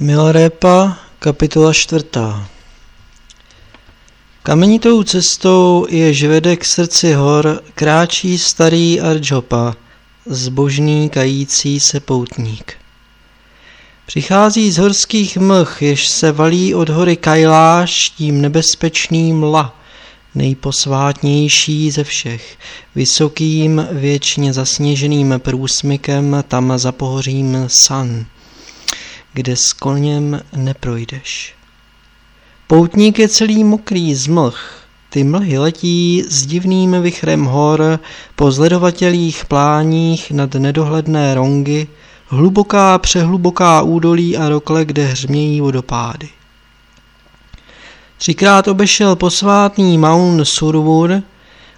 Milarépa, kapitola čtvrtá Kamenitou cestou, jež vede k srdci hor, kráčí starý Arjopa, zbožný kající se poutník. Přichází z horských mlh, jež se valí od hory Kailáš tím nebezpečný mla, nejposvátnější ze všech, vysokým, věčně zasněženým průsmykem tam za pohořím San kde s koněm neprojdeš. Poutník je celý mokrý z mlh, ty mlhy letí s divným vychrem hor po zledovatelých pláních nad nedohledné rongy, hluboká přehluboká údolí a rokle, kde hřmějí vodopády. Třikrát obešel posvátný Mount Survur,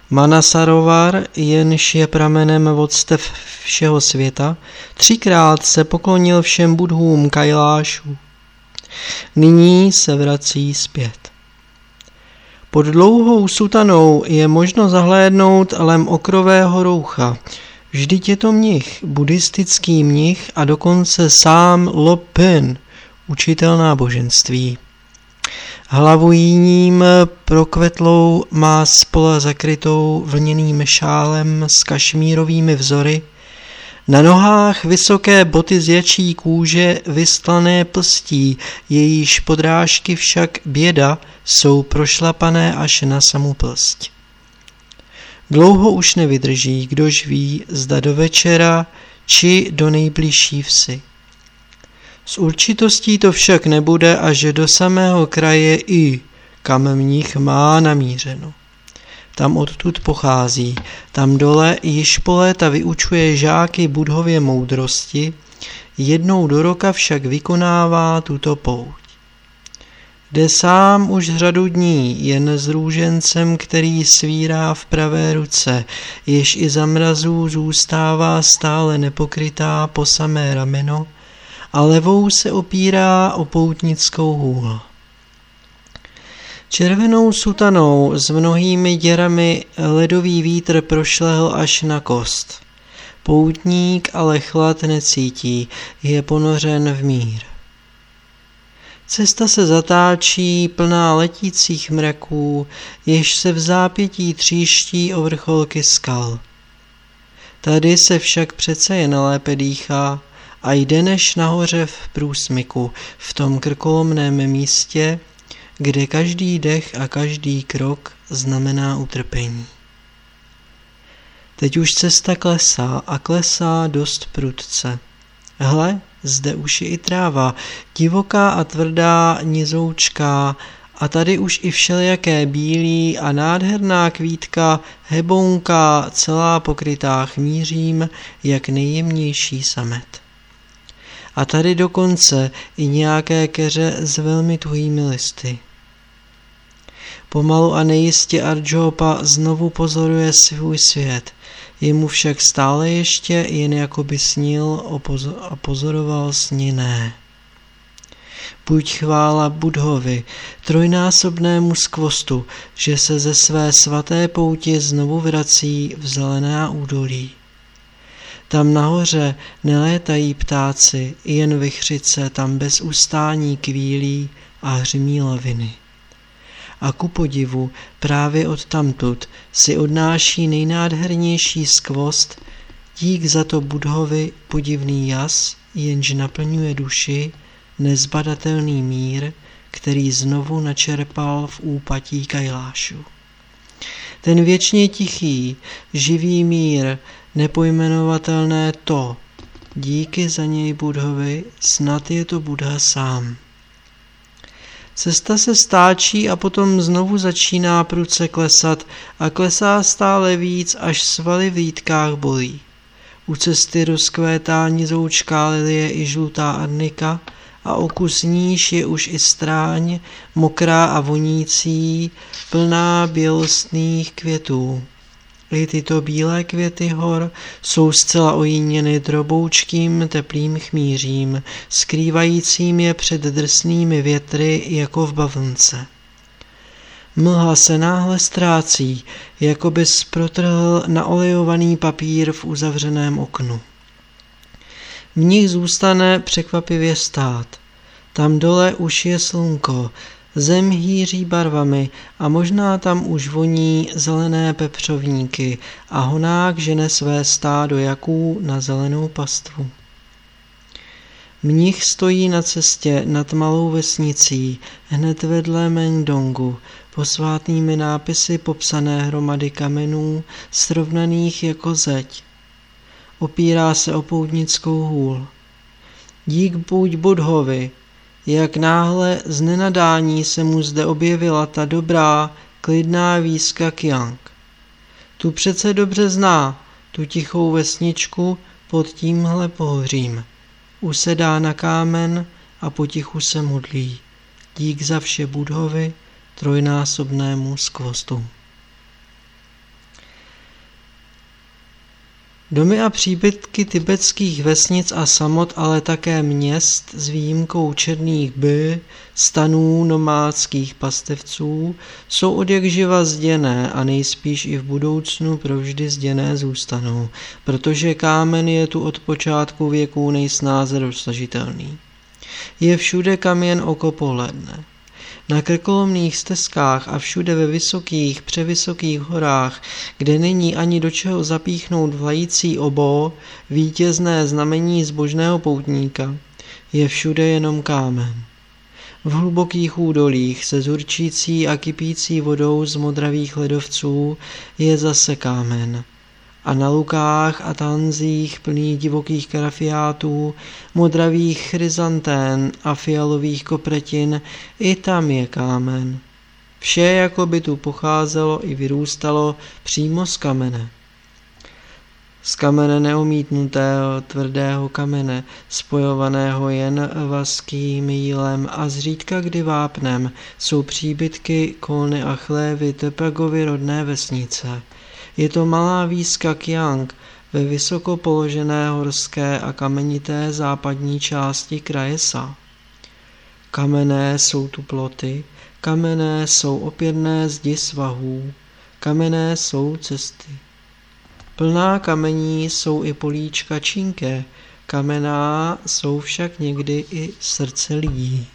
Manasarovar, jenž je pramenem vodstev všeho světa, třikrát se poklonil všem budhům Kailášů. Nyní se vrací zpět. Pod dlouhou sutanou je možno zahlédnout lem okrového roucha. Vždyť je to mnich, buddhistický mnich a dokonce sám Lopen, učitel náboženství. Hlavu jíním prokvetlou má spola zakrytou vlněným šálem s kašmírovými vzory, na nohách vysoké boty z jačí kůže vystlané plstí, jejíž podrážky však běda jsou prošlapané až na samu plst. Dlouho už nevydrží, kdož ví, zda do večera či do nejbližší vsi. S určitostí to však nebude až do samého kraje I, kam mních má namířeno. Tam odtud pochází, tam dole již po léta vyučuje žáky budhově moudrosti, jednou do roka však vykonává tuto pouť. Jde sám už řadu dní, jen s růžencem, který svírá v pravé ruce, jež i za mrazů zůstává stále nepokrytá po samé rameno, a levou se opírá o poutnickou hůl. Červenou sutanou s mnohými děrami ledový vítr prošlehl až na kost. Poutník ale chlad necítí, je ponořen v mír. Cesta se zatáčí plná letících mraků, jež se v zápětí tříští o vrcholky skal. Tady se však přece jen lépe dýchá, a jde než nahoře v průsmyku, v tom krkolomném místě, kde každý dech a každý krok znamená utrpení. Teď už cesta klesá a klesá dost prudce. Hle, zde už je i tráva, divoká a tvrdá, nizoučká, a tady už i všelijaké bílí a nádherná kvítka, hebonka, celá pokrytá chmířím, jak nejjemnější samet a tady dokonce i nějaké keře s velmi tuhými listy. Pomalu a nejistě Arjopa znovu pozoruje svůj svět, jemu však stále ještě jen jako by snil a pozoroval sněné. Buď chvála Budhovi, trojnásobnému skvostu, že se ze své svaté pouti znovu vrací v zelená údolí. Tam nahoře nelétají ptáci, jen vychřice tam bez ustání kvílí a hřmí laviny. A ku podivu právě od tamtud si odnáší nejnádhernější skvost, dík za to Budhovi podivný jas, jenž naplňuje duši, nezbadatelný mír, který znovu načerpal v úpatí Kajlášu. Ten věčně tichý, živý mír, nepojmenovatelné to, díky za něj Budhovi, snad je to Budha sám. Cesta se stáčí a potom znovu začíná pruce klesat a klesá stále víc, až svaly v lítkách bolí. U cesty rozkvétá nizoučká lilie i žlutá arnika a o kus níž je už i stráň, mokrá a vonící, plná bělostných květů. I tyto bílé květy hor jsou zcela ojíněny droboučkým teplým chmířím, skrývajícím je před drsnými větry jako v bavlnce. Mlha se náhle ztrácí, jako by protrhl naolejovaný papír v uzavřeném oknu. V nich zůstane překvapivě stát. Tam dole už je slunko, zem hýří barvami a možná tam už voní zelené pepřovníky a honák žene své stádo jaků na zelenou pastvu. Mnich stojí na cestě nad malou vesnicí, hned vedle Mendongu, posvátnými nápisy popsané hromady kamenů, srovnaných jako zeď. Opírá se o poutnickou hůl. Dík buď Budhovi, jak náhle z nenadání se mu zde objevila ta dobrá, klidná výzka Kiang. Tu přece dobře zná, tu tichou vesničku pod tímhle pohořím. Usedá na kámen a potichu se modlí. Dík za vše Budhovi, trojnásobnému skvostu. Domy a příbytky tibetských vesnic a samot, ale také měst s výjimkou černých by, stanů nomádských pastevců, jsou od jak živa zděné a nejspíš i v budoucnu provždy zděné zůstanou, protože kámen je tu od počátku věků nejsnáze dosažitelný. Je všude, kam jen oko pohledne. Na krkolomných stezkách a všude ve vysokých, převysokých horách, kde není ani do čeho zapíchnout vlající obo, vítězné znamení zbožného poutníka, je všude jenom kámen. V hlubokých údolích se zurčící a kypící vodou z modravých ledovců je zase kámen – a na lukách a tanzích plných divokých karafiátů, modravých chryzantén a fialových kopretin, i tam je kámen. Vše jako by tu pocházelo i vyrůstalo přímo z kamene. Z kamene neomítnutého tvrdého kamene, spojovaného jen vaským jílem a zřídka kdy vápnem, jsou příbytky kolny a chlévy Tepagovy rodné vesnice – je to malá výzka Kiang ve vysoko položené horské a kamenité západní části kraje Sa. Kamenné jsou tu ploty, kamenné jsou opěrné zdi svahů, kamenné jsou cesty. Plná kamení jsou i políčka činké, kamená jsou však někdy i srdce lidí.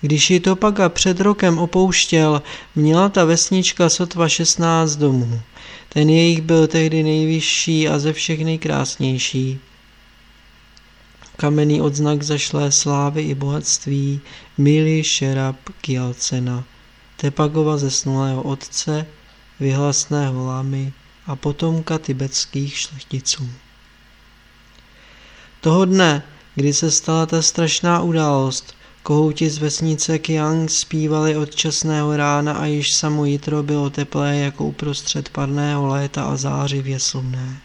Když ji Topaga před rokem opouštěl, měla ta vesnička sotva 16 domů. Ten jejich byl tehdy nejvyšší a ze všech nejkrásnější. Kamenný odznak zašlé slávy i bohatství Mili Šerab Kialcena, Tepagova zesnulého otce, vyhlasného lamy a potomka tibetských šlechticů. Toho dne, kdy se stala ta strašná událost, Kohouti z vesnice Kiang zpívali od časného rána a již samo jitro bylo teplé jako uprostřed parného léta a zářivě slunné.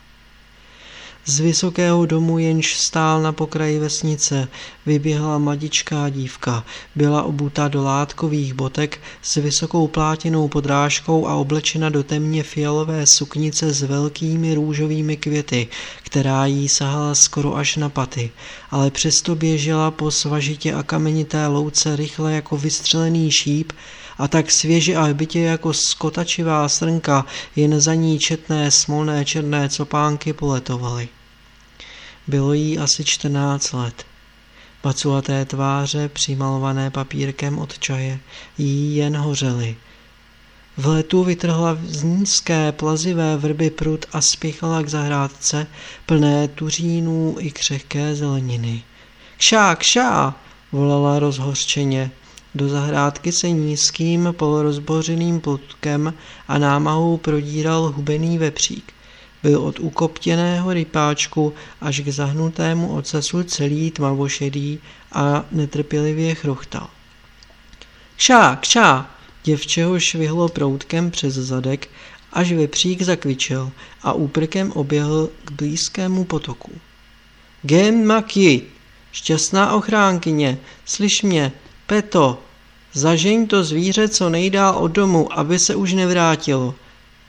Z vysokého domu, jenž stál na pokraji vesnice, vyběhla mladičká dívka. Byla obuta do látkových botek s vysokou plátinou podrážkou a oblečena do temně fialové suknice s velkými růžovými květy, která jí sahala skoro až na paty, ale přesto běžela po svažitě a kamenité louce rychle jako vystřelený šíp a tak svěže a bytě jako skotačivá srnka, jen za ní četné smolné černé copánky poletovaly. Bylo jí asi 14 let. Paculaté tváře, přimalované papírkem od čaje, jí jen hořely. V letu vytrhla z nízké plazivé vrby prut a spěchala k zahrádce, plné tuřínů i křehké zeleniny. Kšá, kšá, volala rozhořčeně. Do zahrádky se nízkým polorozbořeným plotkem a námahou prodíral hubený vepřík. Byl od ukoptěného rypáčku až k zahnutému ocasu celý tmavošedý a netrpělivě chrochtal. Kšá, kšá, děvče ho švihlo proutkem přes zadek, až vepřík zakvičel a úprkem oběhl k blízkému potoku. Gem Maki, šťastná ochránkyně, slyš mě, Peto, zažeň to zvíře co nejdál od domu, aby se už nevrátilo.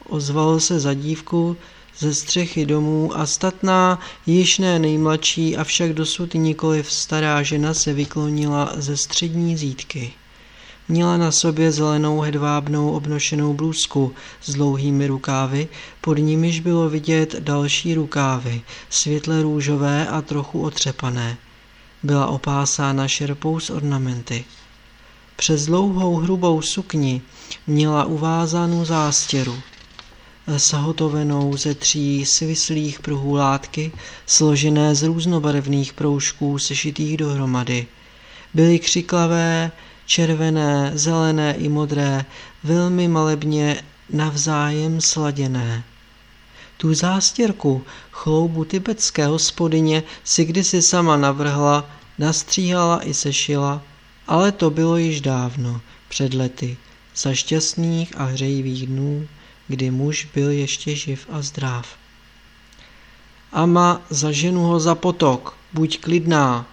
Ozvalo se za dívku ze střechy domů a statná, již ne nejmladší, avšak dosud nikoliv stará žena se vyklonila ze střední zítky. Měla na sobě zelenou hedvábnou obnošenou blůzku s dlouhými rukávy, pod nimiž bylo vidět další rukávy, světle růžové a trochu otřepané. Byla opásána šerpou s ornamenty. Přes dlouhou hrubou sukni měla uvázanou zástěru, zahotovenou ze tří svislých pruhů látky, složené z různobarevných proužků sešitých dohromady. Byly křiklavé, červené, zelené i modré, velmi malebně navzájem sladěné. Tu zástěrku chloubu tibetské hospodyně si kdysi sama navrhla, nastříhala i sešila, ale to bylo již dávno, před lety, za šťastných a hřejivých dnů, kdy muž byl ještě živ a zdrav. Ama, zaženu ho za potok, buď klidná.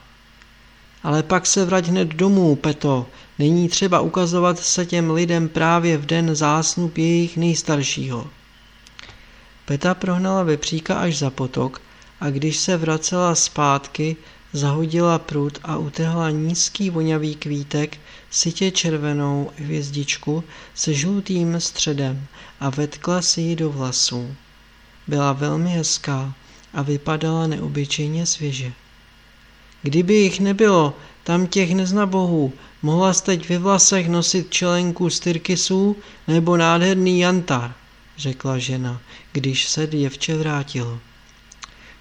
Ale pak se vrať hned domů, Peto, není třeba ukazovat se těm lidem právě v den zásnup jejich nejstaršího. Peta prohnala vepříka až za potok a když se vracela zpátky, zahodila prut a utrhla nízký vonavý kvítek, sitě červenou hvězdičku se žlutým středem a vetkla si ji do vlasů. Byla velmi hezká a vypadala neobyčejně svěže. Kdyby jich nebylo, tam těch neznabohů, mohla teď ve vlasech nosit čelenku z tyrkysů nebo nádherný jantar, řekla žena, když se děvče vrátilo.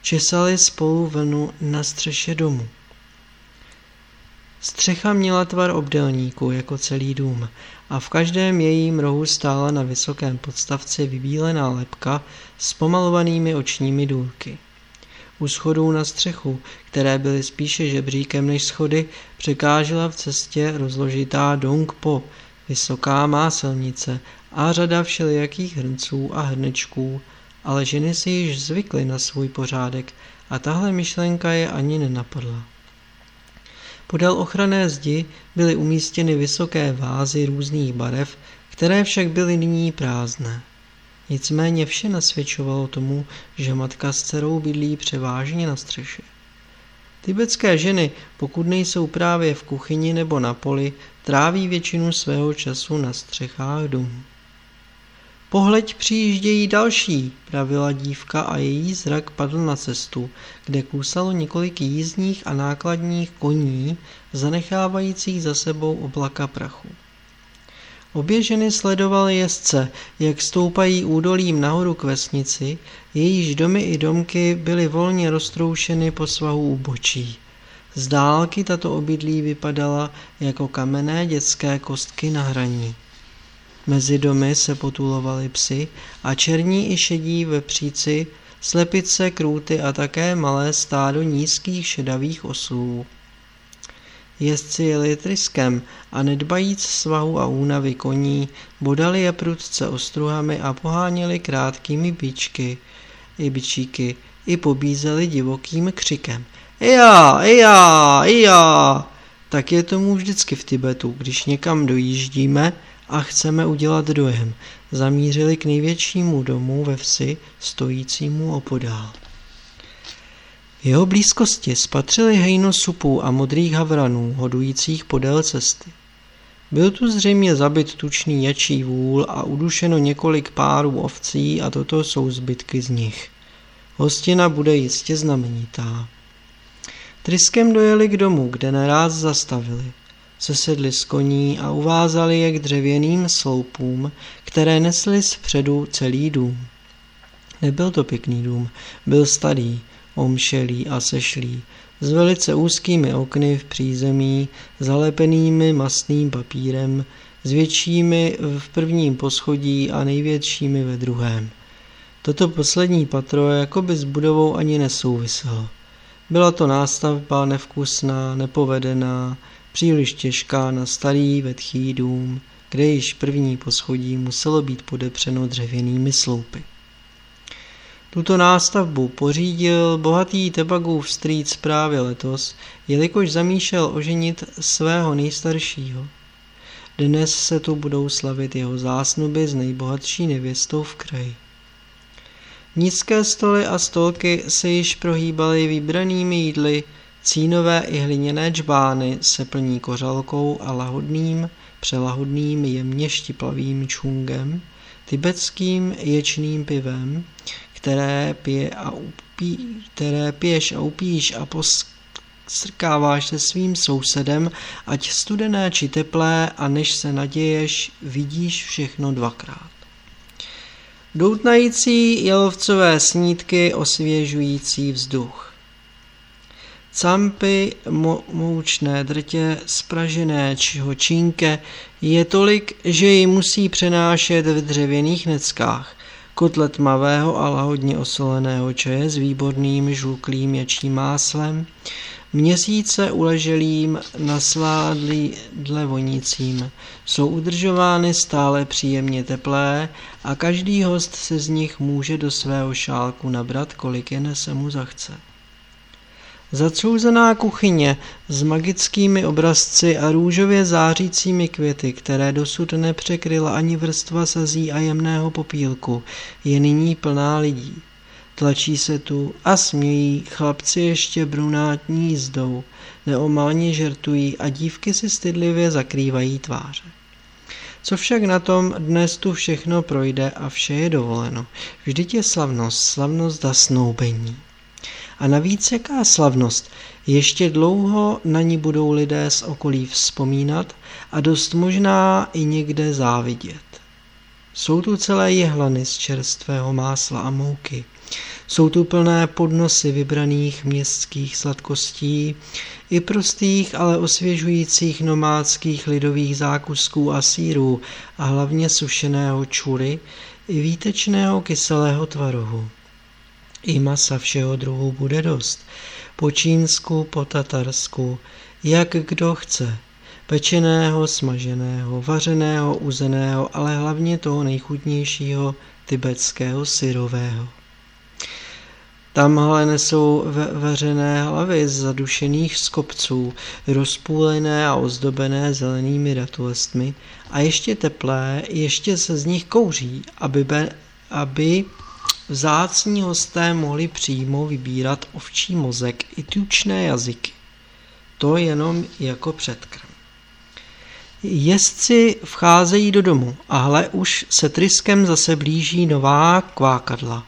Česali spolu vlnu na střeše domu. Střecha měla tvar obdelníku jako celý dům a v každém jejím rohu stála na vysokém podstavci vybílená lepka s pomalovanými očními důlky. U schodů na střechu, které byly spíše žebříkem než schody, překážela v cestě rozložitá dong po, vysoká máselnice a řada všelijakých hrnců a hrnečků, ale ženy si již zvykly na svůj pořádek a tahle myšlenka je ani nenapadla. Podél ochranné zdi byly umístěny vysoké vázy různých barev, které však byly nyní prázdné. Nicméně vše nasvědčovalo tomu, že matka s dcerou bydlí převážně na střeše. Tibetské ženy, pokud nejsou právě v kuchyni nebo na poli, tráví většinu svého času na střechách domů. Pohleď přijíždějí další, pravila dívka a její zrak padl na cestu, kde kusalo několik jízdních a nákladních koní, zanechávajících za sebou oblaka prachu. Obě ženy sledovaly jezdce, jak stoupají údolím nahoru k vesnici, jejíž domy i domky byly volně roztroušeny po svahu úbočí. Z dálky tato obydlí vypadala jako kamenné dětské kostky na hraní. Mezi domy se potulovali psy a černí i šedí vepříci, slepice, krůty a také malé stádo nízkých šedavých oslů. Jezdci jeli tryskem a nedbajíc svahu a únavy koní, bodali je prudce ostruhami a poháněli krátkými bíčky i bičíky, i pobízeli divokým křikem. Ija, ija, ija! Tak je tomu vždycky v Tibetu, když někam dojíždíme a chceme udělat dojem. Zamířili k největšímu domu ve vsi, stojícímu opodál. V jeho blízkosti spatřili hejno supů a modrých havranů, hodujících podél cesty. Byl tu zřejmě zabit tučný jačí vůl a udušeno několik párů ovcí a toto jsou zbytky z nich. Hostina bude jistě znamenitá. Tryskem dojeli k domu, kde naráz zastavili. Sesedli z koní a uvázali je k dřevěným sloupům, které nesly zpředu celý dům. Nebyl to pěkný dům, byl starý, omšelý a sešlý, s velice úzkými okny v přízemí, zalepenými masným papírem, s většími v prvním poschodí a největšími ve druhém. Toto poslední patro jako by s budovou ani nesouviselo. Byla to nástavba nevkusná, nepovedená, příliš těžká na starý vetchý dům, kde již první poschodí muselo být podepřeno dřevěnými sloupy. Tuto nástavbu pořídil bohatý Tebagův strýc právě letos, jelikož zamýšlel oženit svého nejstaršího. Dnes se tu budou slavit jeho zásnuby s nejbohatší nevěstou v kraji. Nízké stoly a stolky se již prohýbaly vybranými jídly, cínové i hliněné džbány se plní kořalkou a lahodným, přelahodným jemně štiplavým čungem, tibetským ječným pivem, které, pije a upí, které piješ a upíš a strkáváš se svým sousedem, ať studené či teplé, a než se naděješ, vidíš všechno dvakrát. Doutnající jelovcové snídky osvěžující vzduch. Campy, mo- moučné drtě, spražené či hočínke je tolik, že ji musí přenášet v dřevěných neckách. Kotle tmavého a lahodně osoleného čaje s výborným žluklým jačím máslem, měsíce uleželým nasládlý dle vonícím. Jsou udržovány stále příjemně teplé a každý host se z nich může do svého šálku nabrat, kolik jen se mu zachce. Zacouzená kuchyně s magickými obrazci a růžově zářícími květy, které dosud nepřekryla ani vrstva sazí a jemného popílku, je nyní plná lidí. Tlačí se tu a smějí, chlapci ještě brunátní jízdou, neomálně žertují a dívky si stydlivě zakrývají tváře. Co však na tom dnes tu všechno projde a vše je dovoleno. Vždyť je slavnost, slavnost zasnoubení. A navíc jaká slavnost, ještě dlouho na ní budou lidé z okolí vzpomínat a dost možná i někde závidět. Jsou tu celé jehlany z čerstvého másla a mouky. Jsou tu plné podnosy vybraných městských sladkostí, i prostých, ale osvěžujících nomádských lidových zákusků a sírů a hlavně sušeného čury i výtečného kyselého tvarohu. I masa všeho druhu bude dost. Po čínsku, po tatarsku, jak kdo chce. Pečeného, smaženého, vařeného, uzeného, ale hlavně toho nejchutnějšího tibetského syrového. Tamhle nesou vařené hlavy z zadušených skopců, rozpůlené a ozdobené zelenými ratolestmi a ještě teplé, ještě se z nich kouří, aby, be, aby Vzácní hosté mohli přímo vybírat ovčí mozek i tučné jazyky. To jenom jako předkrm. Jezdci vcházejí do domu a hle už se tryskem zase blíží nová kvákadla.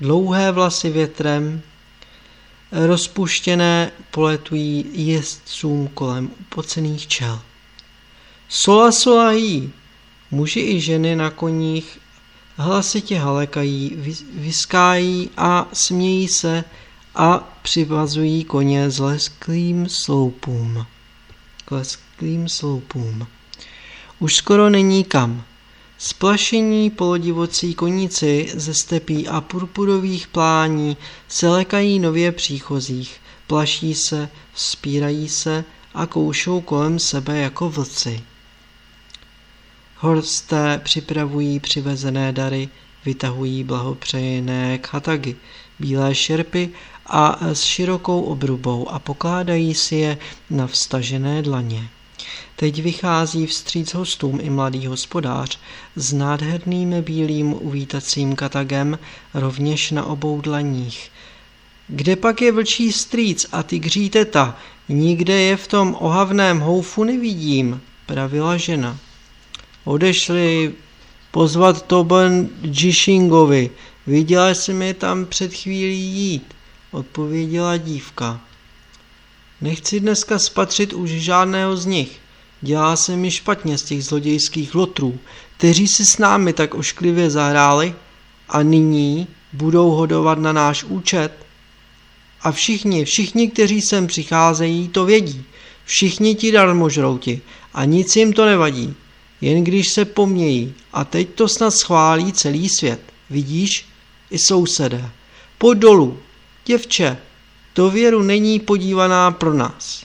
Dlouhé vlasy větrem, rozpuštěné poletují jezdcům kolem upocených čel. Sola sola jí, muži i ženy na koních hlasitě halekají, vyskájí a smějí se a přivazují koně s lesklým sloupům. K lesklým sloupům. Už skoro není kam. Splašení polodivocí koníci ze stepí a purpurových plání se lekají nově příchozích, plaší se, spírají se a koušou kolem sebe jako vlci. Horsté připravují přivezené dary, vytahují blahopřejené khatagy, bílé šerpy a s širokou obrubou a pokládají si je na vstažené dlaně. Teď vychází vstříc hostům i mladý hospodář s nádherným bílým uvítacím katagem rovněž na obou dlaních. Kde pak je vlčí strýc a tygří teta? Nikde je v tom ohavném houfu nevidím, pravila žena odešli pozvat Toben Jishingovi. Viděla jsem je tam před chvílí jít, odpověděla dívka. Nechci dneska spatřit už žádného z nich. Dělá se mi špatně z těch zlodějských lotrů, kteří si s námi tak ošklivě zahráli a nyní budou hodovat na náš účet. A všichni, všichni, kteří sem přicházejí, to vědí. Všichni ti darmožrouti a nic jim to nevadí jen když se pomějí a teď to snad schválí celý svět. Vidíš? I sousedé. Pojď dolů. Děvče, to věru není podívaná pro nás.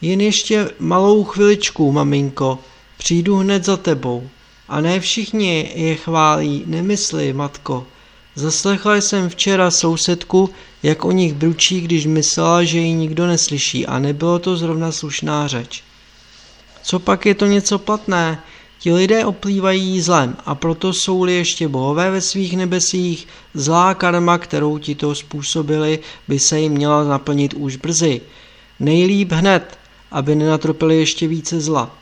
Jen ještě malou chviličku, maminko, přijdu hned za tebou. A ne všichni je chválí, nemysli, matko. Zaslechla jsem včera sousedku, jak o nich bručí, když myslela, že ji nikdo neslyší a nebylo to zrovna slušná řeč. Co pak je to něco platné? Ti lidé oplývají zlem a proto jsou-li ještě bohové ve svých nebesích, zlá karma, kterou ti to způsobili, by se jim měla naplnit už brzy. Nejlíp hned, aby nenatropili ještě více zla.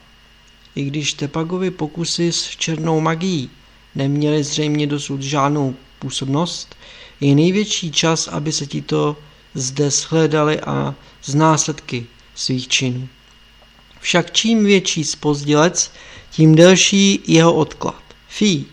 I když Tepagovi pokusy s černou magií neměly zřejmě dosud žádnou působnost, je největší čas, aby se ti to zde shledali a z následky svých činů. Však čím větší spozdilec, tím delší jeho odklad. Fí,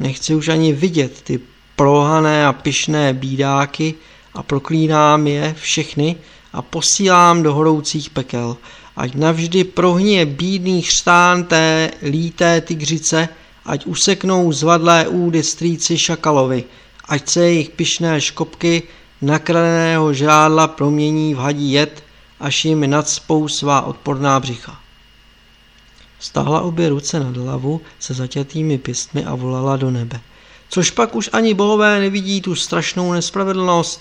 nechci už ani vidět ty prohané a pyšné bídáky a proklínám je všechny a posílám do horoucích pekel, ať navždy prohně bídný chřtán té líté tygřice, ať useknou zvadlé údy strýci šakalovi, ať se jejich pyšné škopky nakradeného žrádla promění v hadí jed, až jim nadspou svá odporná břicha. Stáhla obě ruce nad hlavu se zaťatými pěstmi a volala do nebe. Což pak už ani bohové nevidí tu strašnou nespravedlnost.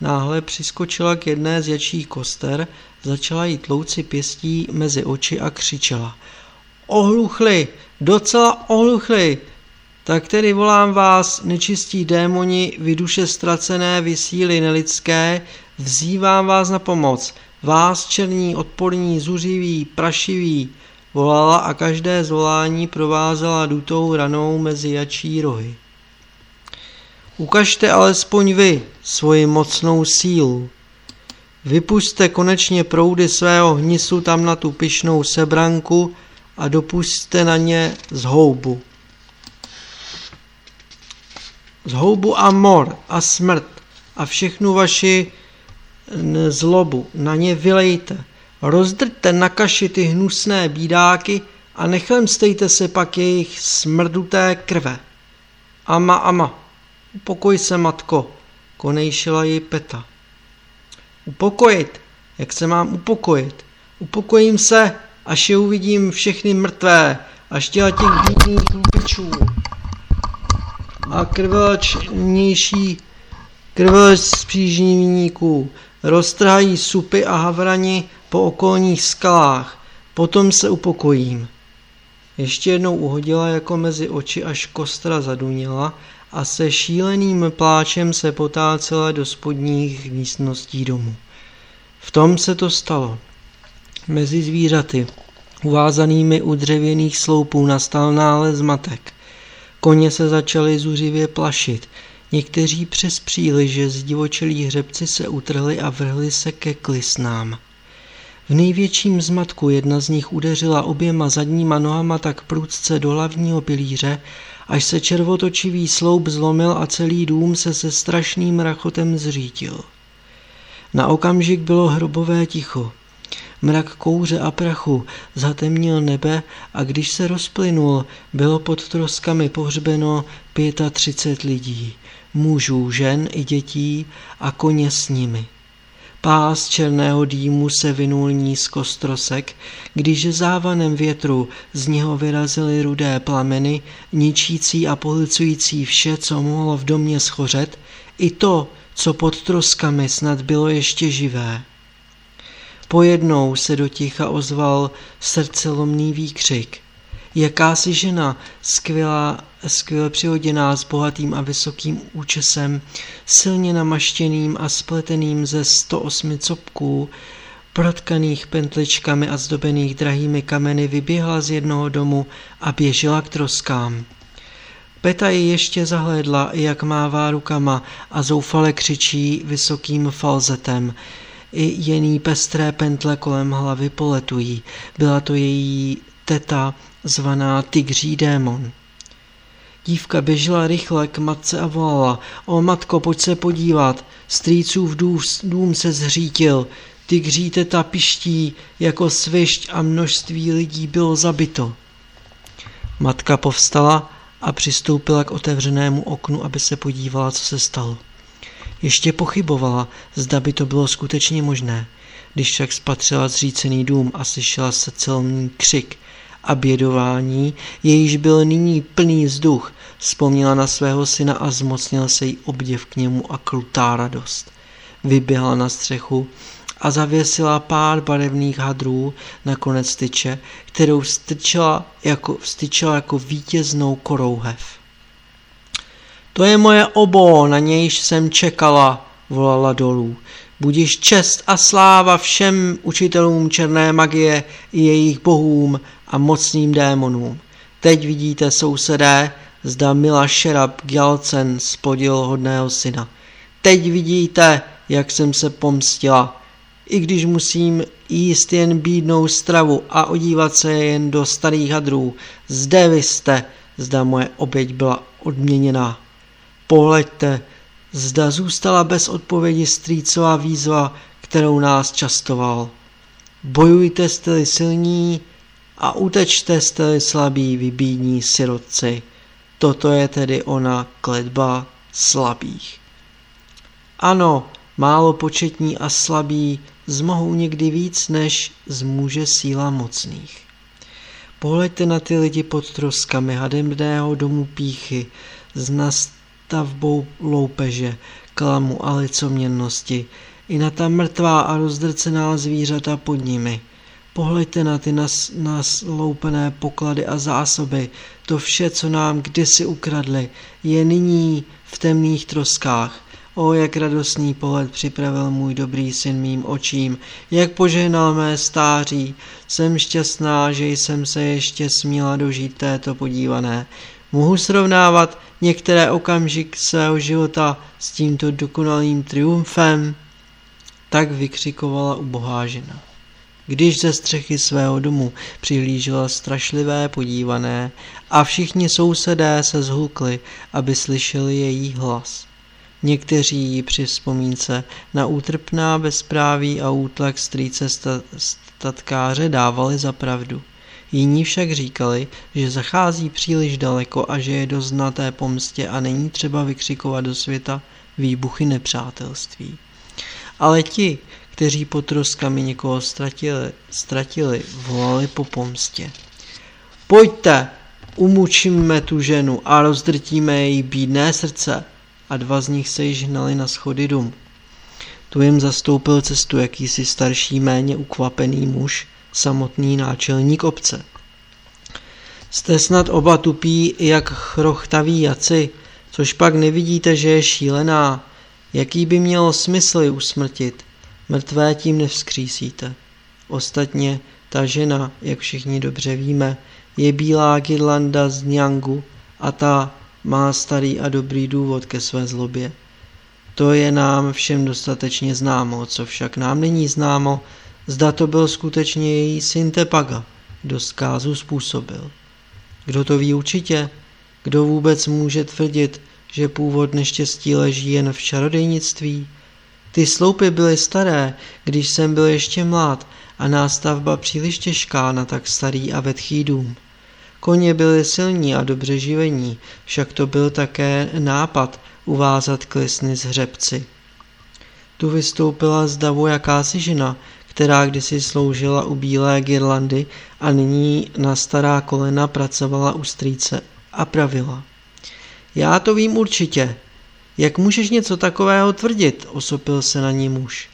Náhle přiskočila k jedné z jačích koster, začala jí tlouci pěstí mezi oči a křičela. Ohluchli, docela ohluchli, tak tedy volám vás, nečistí démoni, vy duše ztracené, vy síly nelidské, vzývám vás na pomoc, vás černí, odporní, zuřiví, prašiví, volala a každé zvolání provázela dutou ranou mezi jačí rohy. Ukažte alespoň vy svoji mocnou sílu. Vypuste konečně proudy svého hnisu tam na tu pyšnou sebranku a dopuste na ně zhoubu. Zhoubu a mor a smrt a všechnu vaši zlobu na ně vylejte. Rozdrťte na kaši ty hnusné bídáky a nechlemstejte se pak jejich smrduté krve. Ama, ama, upokoj se, matko, konejšila jej Peta. Upokojit? Jak se mám upokojit? Upokojím se, až je uvidím všechny mrtvé, až těla těch bídných lupičů. A krvelčnější krvelč z příživníků roztrhají supy a havrani po okolních skalách, potom se upokojím. Ještě jednou uhodila jako mezi oči, až kostra zaduněla a se šíleným pláčem se potácela do spodních místností domu. V tom se to stalo. Mezi zvířaty, uvázanými u dřevěných sloupů, nastal nález zmatek. Koně se začaly zuřivě plašit, někteří přes příliže zdivočelí hřebci se utrhli a vrhli se ke klisnám. V největším zmatku jedna z nich udeřila oběma zadníma nohama tak prudce do hlavního pilíře, až se červotočivý sloup zlomil a celý dům se se strašným rachotem zřítil. Na okamžik bylo hrobové ticho. Mrak kouře a prachu zatemnil nebe a když se rozplynul, bylo pod troskami pohřbeno 35 lidí, mužů, žen i dětí a koně s nimi. Pás černého dýmu se vynul nízko strosek, když závanem větru z něho vyrazily rudé plameny, ničící a pohlcující vše, co mohlo v domě schořet, i to, co pod troskami snad bylo ještě živé. Pojednou se do ticha ozval srdcelomný výkřik. Jakási žena, skvělá, skvěle přihoděná s bohatým a vysokým účesem, silně namaštěným a spleteným ze 108 copků, protkaných pentličkami a zdobených drahými kameny, vyběhla z jednoho domu a běžela k troskám. Peta ji ještě zahlédla, jak mává rukama a zoufale křičí vysokým falzetem. I jený pestré pentle kolem hlavy poletují. Byla to její teta, zvaná Tygří démon. Dívka běžela rychle k matce a volala. O matko, pojď se podívat. Strýcův dům se zhřítil. Tygří teta piští jako svišť a množství lidí bylo zabito. Matka povstala a přistoupila k otevřenému oknu, aby se podívala, co se stalo. Ještě pochybovala, zda by to bylo skutečně možné. Když však spatřila zřícený dům a slyšela se celný křik a bědování, jejíž byl nyní plný vzduch, vzpomněla na svého syna a zmocnil se jí obdiv k němu a krutá radost. Vyběhla na střechu a zavěsila pár barevných hadrů na konec tyče, kterou vstyčila jako, vstyčila jako vítěznou korouhev. To je moje obo, na nějž jsem čekala, volala dolů. Budiš čest a sláva všem učitelům černé magie i jejich bohům a mocným démonům. Teď vidíte, sousedé, zda Mila Šerab Gjalcen spodil hodného syna. Teď vidíte, jak jsem se pomstila. I když musím jíst jen bídnou stravu a odívat se jen do starých hadrů, zde vy jste, zda moje oběť byla odměněná. Pohleďte, zda zůstala bez odpovědi strýcová výzva, kterou nás častoval. Bojujte jste silní a utečte jste slabí vybídní sirotci. Toto je tedy ona kledba slabých. Ano, málo početní a slabí zmohou někdy víc, než zmůže síla mocných. Pohleďte na ty lidi pod troskami hademného domu píchy s nastavbou loupeže, klamu a licoměrnosti, i na ta mrtvá a rozdrcená zvířata pod nimi. Pohleďte na ty nas, nasloupené poklady a zásoby. To vše, co nám kdysi ukradli, je nyní v temných troskách. O, jak radostný pohled připravil můj dobrý syn mým očím, jak požehnal mé stáří. Jsem šťastná, že jsem se ještě směla dožít této podívané. Mohu srovnávat některé okamžik svého života s tímto dokonalým triumfem? Tak vykřikovala ubohá žena. Když ze střechy svého domu přihlížela strašlivé podívané a všichni sousedé se zhulkli, aby slyšeli její hlas. Někteří ji při vzpomínce na útrpná bezpráví a útlak strýce statkáře dávali za pravdu. Jiní však říkali, že zachází příliš daleko a že je dost znaté pomstě a není třeba vykřikovat do světa výbuchy nepřátelství. Ale ti, kteří pod troskami někoho ztratili, ztratili, volali po pomstě. Pojďte, umučíme tu ženu a rozdrtíme její bídné srdce. A dva z nich se již hnali na schody dům. Tu jim zastoupil cestu jakýsi starší méně ukvapený muž, samotný náčelník obce. Jste snad oba tupí jak chrochtaví jaci, což pak nevidíte, že je šílená. Jaký by mělo smysl ji usmrtit? Mrtvé tím nevzkřísíte. Ostatně ta žena, jak všichni dobře víme, je bílá Girlanda z Nyangu a ta má starý a dobrý důvod ke své zlobě. To je nám všem dostatečně známo, co však nám není známo, zda to byl skutečně její syn Tepaga, kdo zkázu způsobil. Kdo to ví určitě? Kdo vůbec může tvrdit, že původ neštěstí leží jen v čarodejnictví? Ty sloupy byly staré, když jsem byl ještě mlád a nástavba příliš těžká na tak starý a vetchý dům. Koně byly silní a dobře živení, však to byl také nápad uvázat klisny z hřebci. Tu vystoupila z davu jakási žena, která kdysi sloužila u bílé girlandy a nyní na stará kolena pracovala u strýce a pravila. Já to vím určitě, jak můžeš něco takového tvrdit, osopil se na ní muž.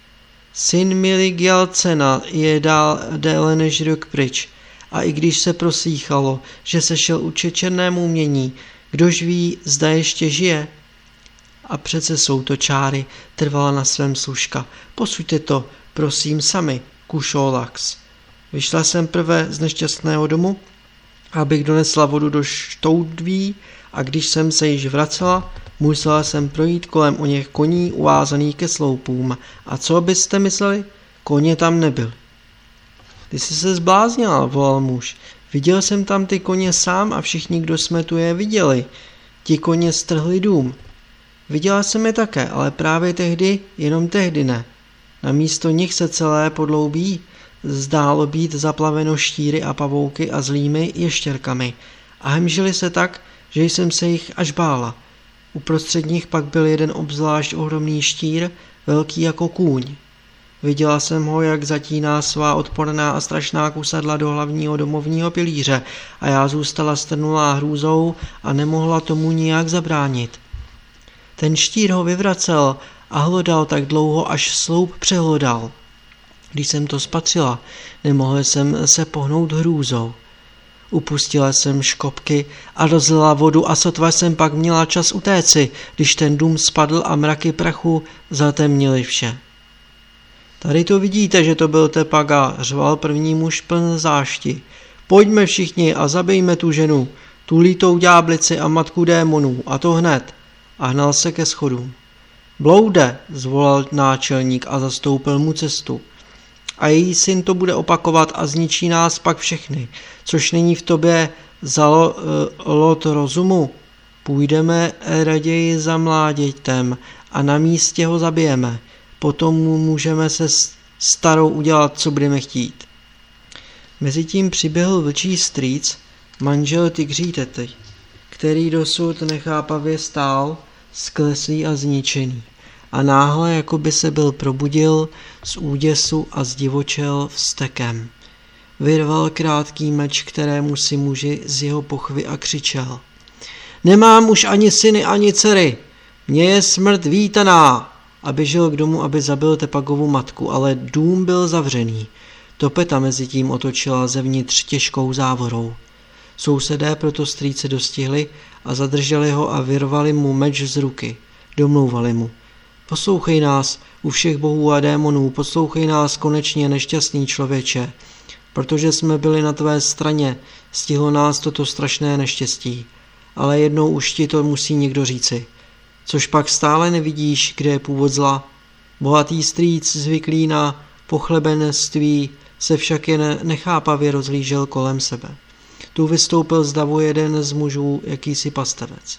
Syn Mili Gjalcena je dál déle než rok pryč a i když se prosíchalo, že se šel učit černému umění, kdož ví, zda ještě žije? A přece jsou to čáry, trvala na svém služka. Posuďte to, prosím, sami, kušolax. Vyšla jsem prvé z nešťastného domu, abych donesla vodu do štoudví a když jsem se již vracela, Musela jsem projít kolem o něch koní uvázaných ke sloupům. A co byste mysleli? Koně tam nebyl. Ty jsi se zbláznila, volal muž. Viděl jsem tam ty koně sám a všichni, kdo jsme tu je viděli. Ti koně strhli dům. Viděla jsem je také, ale právě tehdy, jenom tehdy ne. Na místo nich se celé podloubí zdálo být zaplaveno štíry a pavouky a zlými ještěrkami a hemžili se tak, že jsem se jich až bála. Uprostřed nich pak byl jeden obzvlášť ohromný štír, velký jako kůň. Viděla jsem ho, jak zatíná svá odporná a strašná kusadla do hlavního domovního pilíře a já zůstala strnulá hrůzou a nemohla tomu nijak zabránit. Ten štír ho vyvracel a hlodal tak dlouho, až sloup přehlodal. Když jsem to spatřila, nemohla jsem se pohnout hrůzou. Upustila jsem škopky a rozlila vodu a sotva jsem pak měla čas utéci, když ten dům spadl a mraky prachu zatemnily vše. Tady to vidíte, že to byl Tepaga, řval první muž pln zášti. Pojďme všichni a zabijme tu ženu, tu lítou ďáblici a matku démonů, a to hned. A hnal se ke schodům. Bloude, zvolal náčelník a zastoupil mu cestu. A její syn to bude opakovat a zničí nás pak všechny, což není v tobě zalo, uh, lot rozumu. Půjdeme raději za mládětem a na místě ho zabijeme. Potom můžeme se starou udělat, co budeme chtít. Mezitím přiběhl vlčí strýc, manžel tygří tety, který dosud nechápavě stál, skleslý a zničený. A náhle, jako by se byl probudil z úděsu a zdivočel vstekem. Vyrval krátký meč, kterému si muži z jeho pochvy a křičel. Nemám už ani syny, ani dcery. Mně je smrt vítaná. A běžel k domu, aby zabil Tepagovu matku, ale dům byl zavřený. Topeta mezi tím otočila zevnitř těžkou závorou. Sousedé proto strýce dostihli a zadrželi ho a vyrvali mu meč z ruky. Domlouvali mu. Poslouchej nás, u všech bohů a démonů, poslouchej nás konečně, nešťastný člověče, protože jsme byli na tvé straně, stihlo nás toto strašné neštěstí. Ale jednou už ti to musí někdo říci. Což pak stále nevidíš, kde je původ zla. Bohatý strýc zvyklý na pochlebenství se však jen nechápavě rozlížel kolem sebe. Tu vystoupil z davu jeden z mužů, jakýsi pastevec.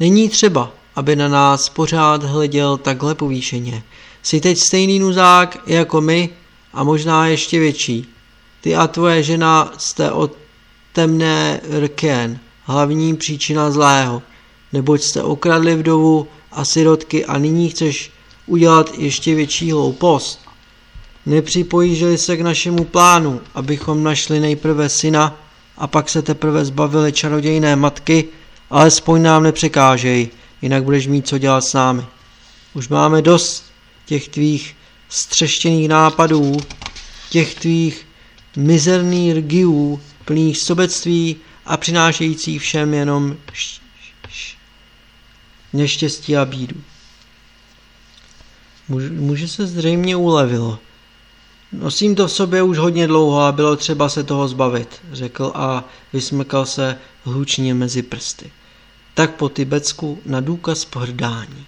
Není třeba, aby na nás pořád hleděl takhle povýšeně. Jsi teď stejný nuzák jako my a možná ještě větší. Ty a tvoje žena jste od temné rkén, hlavní příčina zlého, neboť jste okradli vdovu a sirotky a nyní chceš udělat ještě větší hloupost. Nepřipojížili se k našemu plánu, abychom našli nejprve syna a pak se teprve zbavili čarodějné matky, alespoň nám nepřekážej, jinak budeš mít co dělat s námi. Už máme dost těch tvých střeštěných nápadů, těch tvých mizerných rgiů, plných sobectví a přinášejících všem jenom neštěstí a bídu. Muže se zřejmě ulevilo. Nosím to v sobě už hodně dlouho a bylo třeba se toho zbavit, řekl a vysmykal se hlučně mezi prsty. Tak po tibetsku na důkaz pohrdání.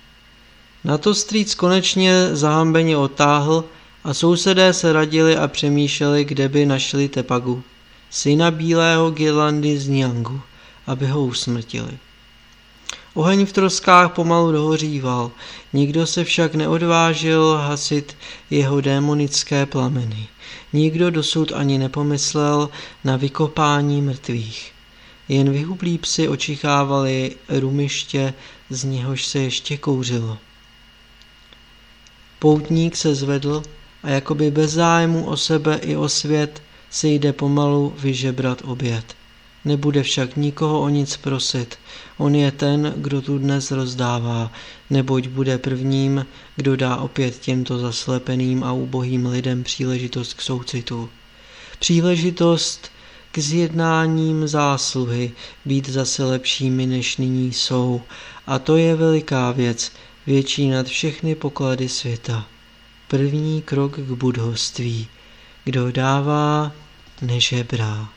Na to strýc konečně zahambeně otáhl a sousedé se radili a přemýšleli, kde by našli Tepagu, syna bílého Gilandy z Niangu, aby ho usmrtili. Oheň v troskách pomalu dohoříval, nikdo se však neodvážil hasit jeho démonické plameny. Nikdo dosud ani nepomyslel na vykopání mrtvých. Jen vyhublí psi očichávali rumiště, z něhož se ještě kouřilo. Poutník se zvedl a jakoby bez zájmu o sebe i o svět si jde pomalu vyžebrat oběd. Nebude však nikoho o nic prosit. On je ten, kdo tu dnes rozdává, neboť bude prvním, kdo dá opět těmto zaslepeným a ubohým lidem příležitost k soucitu. Příležitost k zjednáním zásluhy, být zase lepšími, než nyní jsou. A to je veliká věc, větší nad všechny poklady světa. První krok k budhoství. Kdo dává, nežebrá.